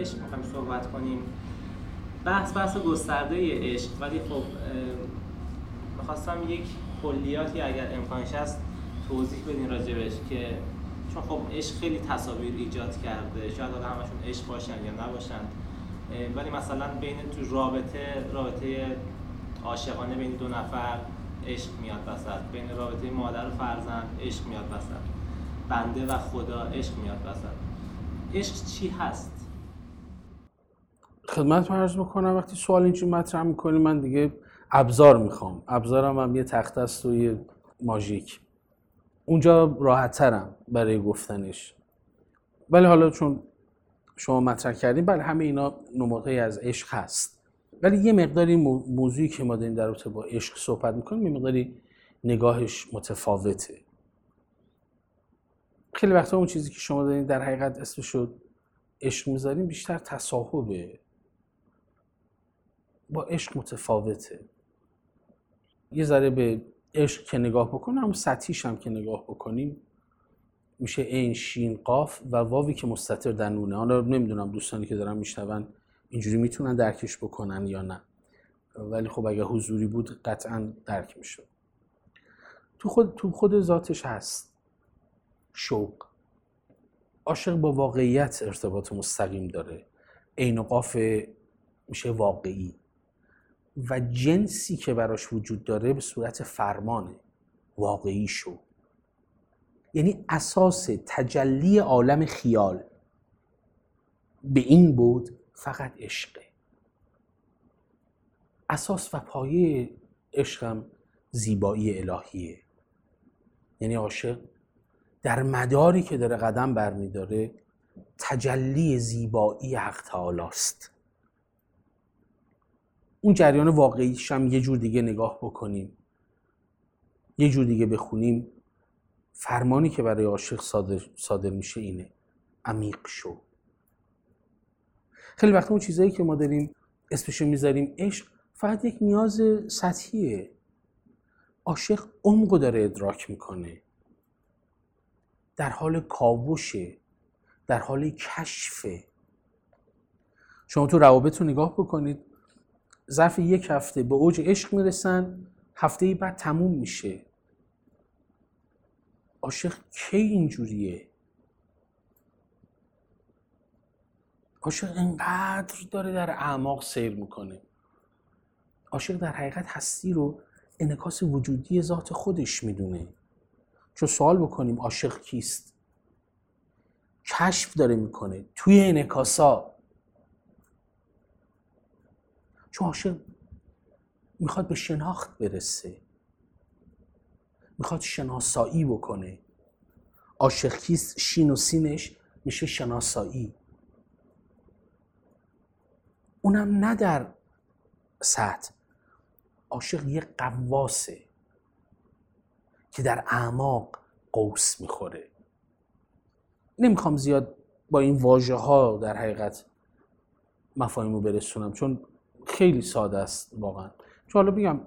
عشق می‌خوایم صحبت کنیم. بحث بحث گسترده عشق. ولی خب می‌خواستم یک کلیاتی اگر امکانش هست توضیح بدین راجبش که چون خب عشق خیلی تصاویر ایجاد کرده. شاید آدم همشون عشق باشن یا نباشن. ولی مثلا بین تو رابطه رابطه عاشقانه بین دو نفر عشق میاد وسط. بین رابطه مادر و فرزند عشق میاد وسط. بنده و خدا عشق میاد وسط. عشق چی هست؟ خدمت عرض بکنم وقتی سوال اینجوری مطرح می‌کنی من دیگه ابزار می‌خوام. ابزارم هم یه تخت است و یه ماژیک. اونجا راحت ترم برای گفتنش. ولی حالا چون شما مطرح کردیم بله همه اینا نمادهایی از عشق هست. ولی یه مقداری موضوعی که ما داریم در رابطه با عشق صحبت می‌کنیم یه مقداری نگاهش متفاوته. خیلی وقتا اون چیزی که شما دارین در حقیقت اسمش شد عشق می‌ذاریم بیشتر تصاحبه. با عشق متفاوته. یه ذره به عشق که نگاه بکنیم هم سطحیش هم که نگاه بکنیم میشه این شین قاف و واوی که مستطر در نونه. حالا نمی‌دونم دوستانی که دارن میشنون اینجوری می‌تونن درکش بکنن یا نه. ولی خب اگه حضوری بود قطعا درک می‌شد. تو خود تو خود ذاتش هست. شوق. عاشق با واقعیت ارتباط مستقیم داره. عین قاف میشه واقعی. و جنسی که براش وجود داره به صورت فرمانه واقعی شو یعنی اساس تجلی عالم خیال. به این بود فقط عشقه. اساس و پایه عشقم زیبایی الهیه. یعنی عاشق در مداری که داره قدم برمیداره تجلی زیبایی حق تعالی است. اون جریان واقعیش هم یه جور دیگه نگاه بکنیم. یه جور دیگه بخونیم. فرمانی که برای عاشق صادر, میشه اینه. عمیق شو. خیلی وقت اون چیزایی که ما داریم اسمشو می‌ذاریم عشق فقط یک نیاز سطحیه. عاشق عمقو داره ادراک می‌کنه. در حال کاوشه. در حال کشفه. شما تو روابط رو نگاه بکنید. ظرف یک هفته به اوج عشق می‌رسن هفته بعد تموم میشه. عاشق کی اینجوریه؟ عاشق انقدر داره در اعماق سیر می‌کنه. عاشق در حقیقت هستی رو انکاس وجودی ذات خودش می‌دونه. چون سوال بکنیم عاشق کیست؟ کشف داره می‌کنه. توی انکاسا چون عاشق؟ می‌خواد به شناخت برسه. می‌خواد شناسایی بکنه. عاشق کیست شین و سینش میشه شناسایی. اونم نه در سطح. عاشق یه قواسه که در اعماق قوس می‌خوره. نمی‌خوام زیاد با این واژه ها در حقیقت مفاهیم رو برسونم چون خیلی ساده است واقعا. چون حالا بگم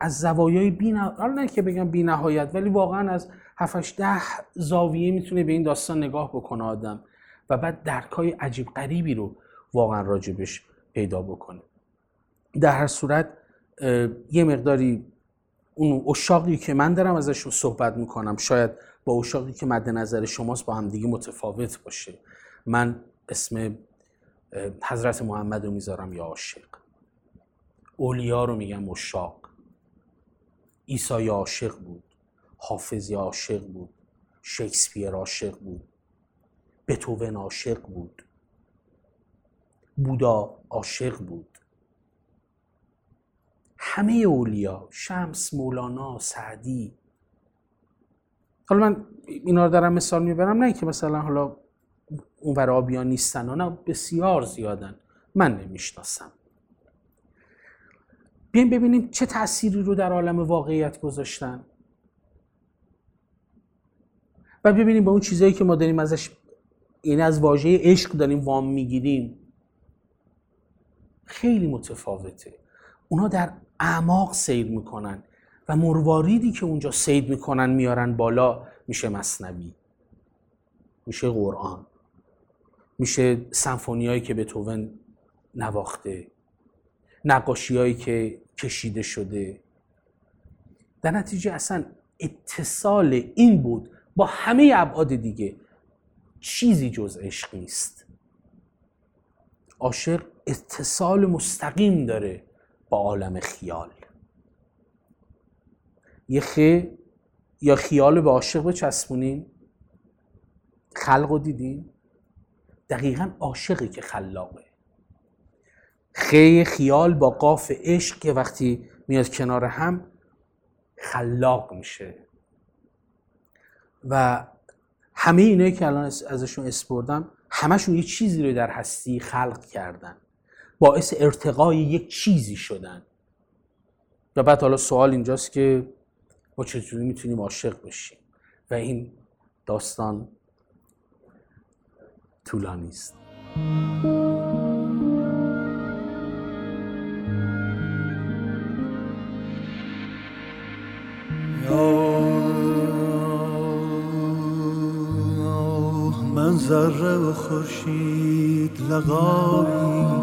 از زوایای بی حالا نه که بگم بی نهایت ولی واقعا از 7 ده زاویه می‌تونه به این داستان نگاه بکنه آدم و بعد درکای عجیب غریبی رو واقعا راجبش پیدا بکنه. در هر صورت یه مقداری اون اشاقی که من دارم ازشون صحبت می‌کنم شاید با اشاقی که مد نظر شماست با هم دیگه متفاوت باشه. من اسم حضرت محمد رو می‌ذارم یا عاشق. اولیا رو میگم اشاق عیسی عاشق بود. حافظی عاشق بود. شکسپیر عاشق بود. بتوون عاشق بود. بودا عاشق بود. همه اولیا شمس مولانا سعدی. حالا من اینا رو دارم مثال می‌برم نه که مثلا حالا اون آبیان نیستن نه بسیار زیادن. من نمی‌شناسم. بیایم ببینیم چه تأثیری رو در عالم واقعیت گذاشتن. و ببینیم با اون چیزایی که ما داریم ازش این از واژه عشق داریم وام می‌گیریم. خیلی متفاوته. اونا در اعماق سیر می‌کنن و مرواریدی که اونجا سید می‌کنن میارن بالا میشه مصنوی میشه قرآن. میشه سمفونیایی که بتوون نواخته نقاشیهایی که کشیده شده. در نتیجه اصلا اتصال این بود با همه ابعاد دیگه چیزی جز عشق نیست. عاشق اتصال مستقیم داره با عالم خیال. یه خه یا خیال به عاشق بچسبونین خلق رو دیدین دقیقا عاشقی که خلاقه. خی خیال با قاف عشق که وقتی میاد کنار هم خلاق میشه. و همه اینایی که الان ازشون اسپردم همشون یه چیزی رو در هستی خلق کردن. باعث ارتقای یک چیزی شدن. و بعد حالا سوال اینجاست که ما چطوری می‌تونیم عاشق بشیم؟ و این داستان طولانی است من ذره و خورشید لقایی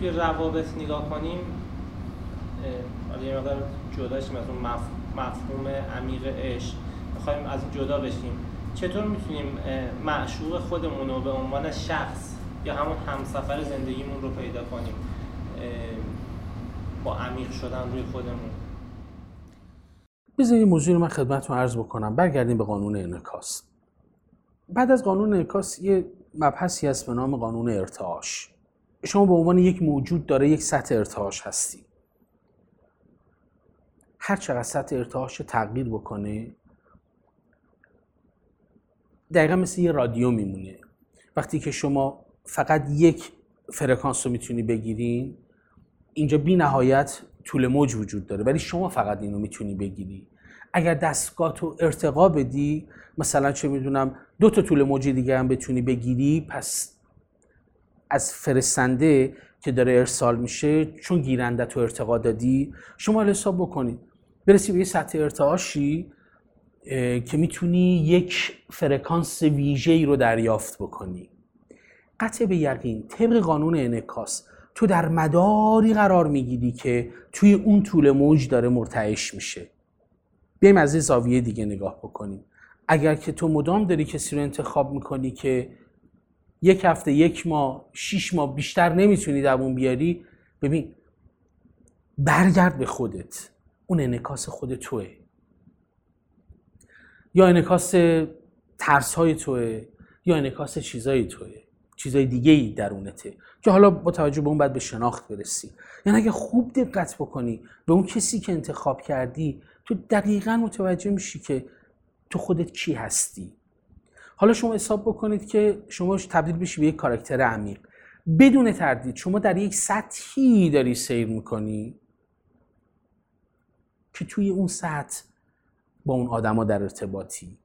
توی روابط نگاه کنیم حالا یه مقدار جدا شیم از اون مف- مفهوم عمیق عشق. می‌خوایم از این جدا بشیم. چطور می‌تونیم معشوق خودمون رو به عنوان شخص یا همون همسفر زندگیمون رو پیدا کنیم با عمیق شدن روی خودمون؟ بذارید موضوع رو من خدمتتون عرض بکنم. برگردیم به قانون انعکاس. بعد از قانون انعکاس یه مبحثی هست به نام قانون ارتعاش. شما به عنوان یک موجود داره یک سطح ارتعاش هستی. هر چقدر سطح ارتعاش رو تغییر بکنه دقیقا مثل یه رادیو میمونه. وقتی که شما فقط یک فرکانس رو می‌تونی بگیرین اینجا بی نهایت طول موج وجود داره ولی شما فقط اینو می‌تونی بگیری. اگر دستگاه تو ارتقا بدی مثلا چه می‌دونم دو تا طول موج دیگه هم بتونی بگیری پس از فرستنده که داره ارسال میشه چون گیرنده تو ارتقا دادی شما حساب بکنید. برسی به یه سطح ارتعاشی که می‌تونی یک فرکانس ویژه‌ای رو دریافت بکنی. قطع به یقین طبق قانون انعکاس تو در مداری قرار می‌گیری که توی اون طول موج داره مرتعش میشه. بیایم از یه زاویه دیگه نگاه بکنیم. اگر که تو مدام داری کسی رو انتخاب می‌کنی که یک هفته یک ماه شیش ماه بیشتر نمی‌تونی دووم بیاری. ببین برگرد به خودت. اون انعکاس خود توه. یا انعکاس ترس های توه یا انعکاس چیزای توه. چیزای دیگه ای درونته. که حالا با توجه به اون باید به شناخت برسی. یعنی اگه خوب دقت بکنی به اون کسی که انتخاب کردی تو دقیقا متوجه میشی که تو خودت کی هستی. حالا شما حساب بکنید که شما تبدیل بشی به یک کاراکتر عمیق. بدون تردید شما در یک سطحی داری سیر می‌کنی که توی اون سطح با اون آدما در ارتباطی.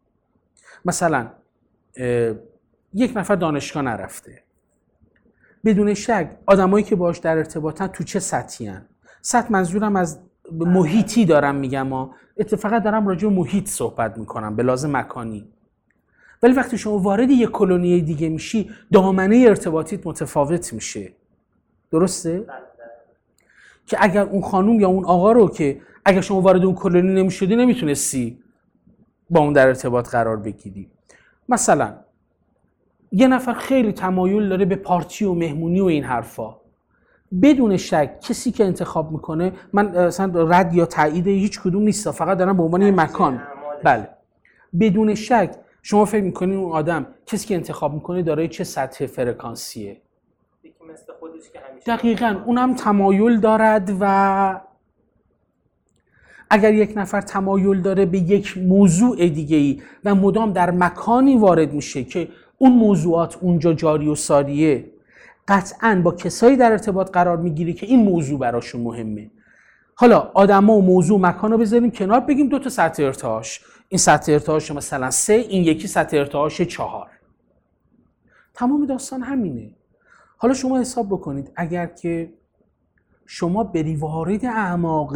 مثلا یک نفر دانشگاه نرفته. بدون شک آدمایی که باش در ارتباطن تو چه سطحی هن؟ سطح منظورم از محیطی دارم میگم ما اتفاقا دارم راجع به محیط صحبت می‌کنم به لازم مکانی. ولی وقتی شما وارد یک کلونی دیگه میشی دامنه ارتباطیت متفاوت میشه. درسته؟ که اگر اون خانوم یا اون آقا رو که اگر شما وارد اون کلونی نمی‌شدی نمی‌تونستی با اون در ارتباط قرار بگیری. مثلا یه نفر خیلی تمایل داره به پارتی و مهمونی و این حرفا. بدون شک کسی که انتخاب می‌کنه من اصلا رد یا تایید هیچ کدوم نیست فقط دارم به عنوان یه مکان. بله. بدون شک شما فکر می‌کنین اون آدم کسی که انتخاب می‌کنه دارای چه سطح فرکانسیه؟ مثل خودش که همیشه دقیقا اونم تمایل دارد و اگر یک نفر تمایل داره به یک موضوع دیگه ای و مدام در مکانی وارد میشه که اون موضوعات اونجا جاری و ساریه قطعا با کسایی در ارتباط قرار می‌گیری که این موضوع براشون مهمه. حالا آدما و موضوع مکان رو بذاریم کنار بگیم دو تا سطح ارتعاش. این سطح ارتعاش مثلا سه این یکی سطح ارتعاش چهار. تمام داستان همینه. حالا شما حساب بکنید اگر که شما بری وارد اعماق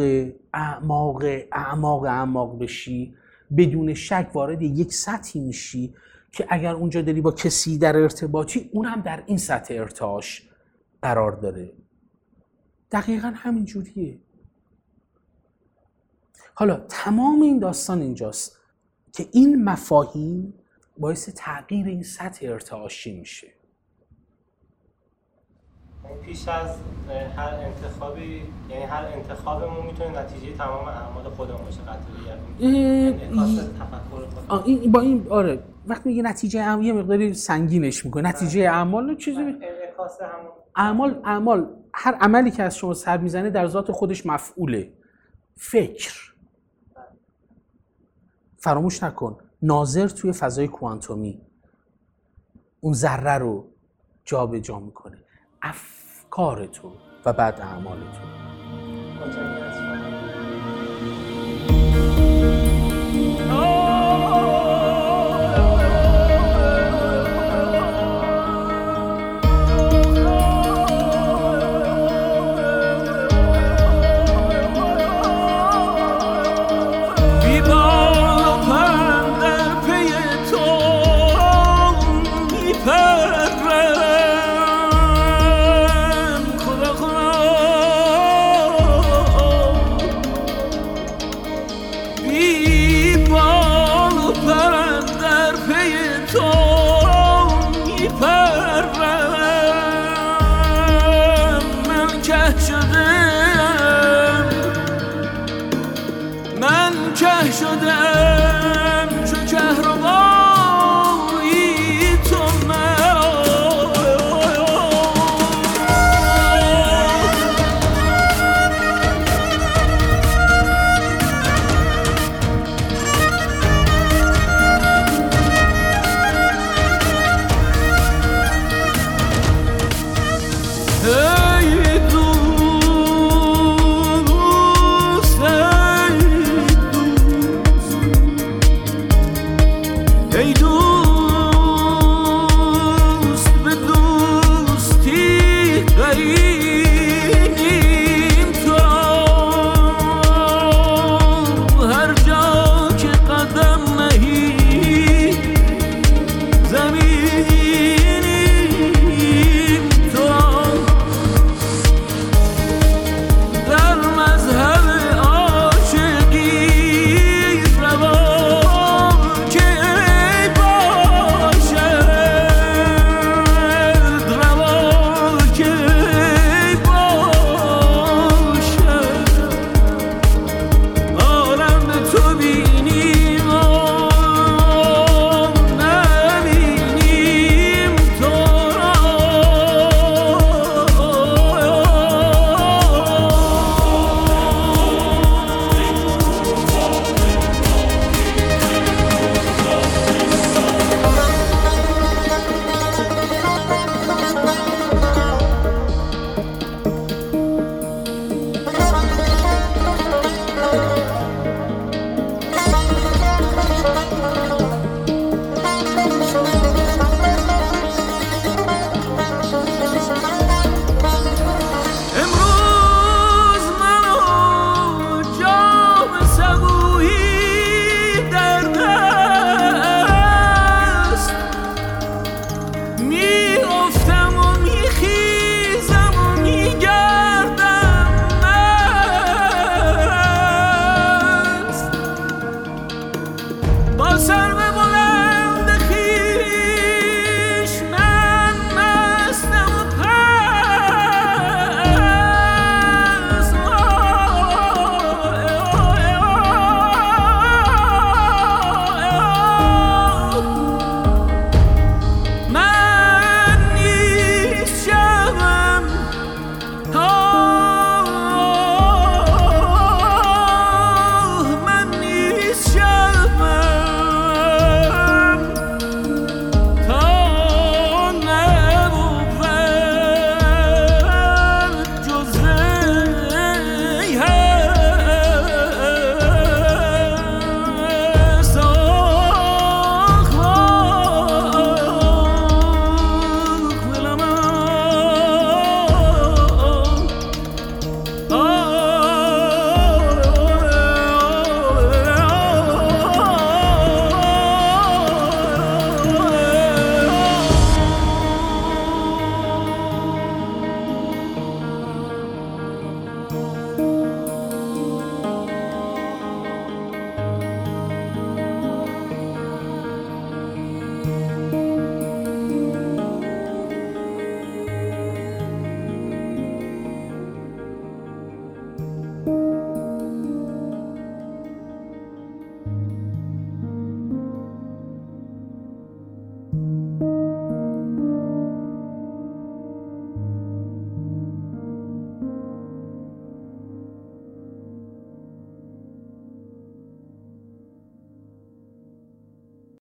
اعماق اعماق اعماق بشی بدون شک وارد یک سطحی میشی که اگر اونجا داری با کسی در ارتباطی اونم در این سطح ارتعاش قرار داره. دقیقا همین جوریه. حالا تمام این داستان اینجاست. که این مفاهیم باعث تغییر این سطح ارتعاشی میشه. یعنی پیش از هر انتخابی یعنی هر انتخابمون می‌تونه نتیجه تمام اعمال خودمون باشه قطعی خودمون. این با این آره وقتی میگه نتیجه اعمال یه مقداری سنگینش می‌کنه. نتیجه اعمال چیزی همون اعمال اعمال هر عملی که از شما سر می‌زنه در ذات خودش مفعوله. فکر. فراموش نکن. ناظر توی فضای کوانتومی اون ذره رو جابجا جا می‌کنه. افکار تو و بعد اعمال تو.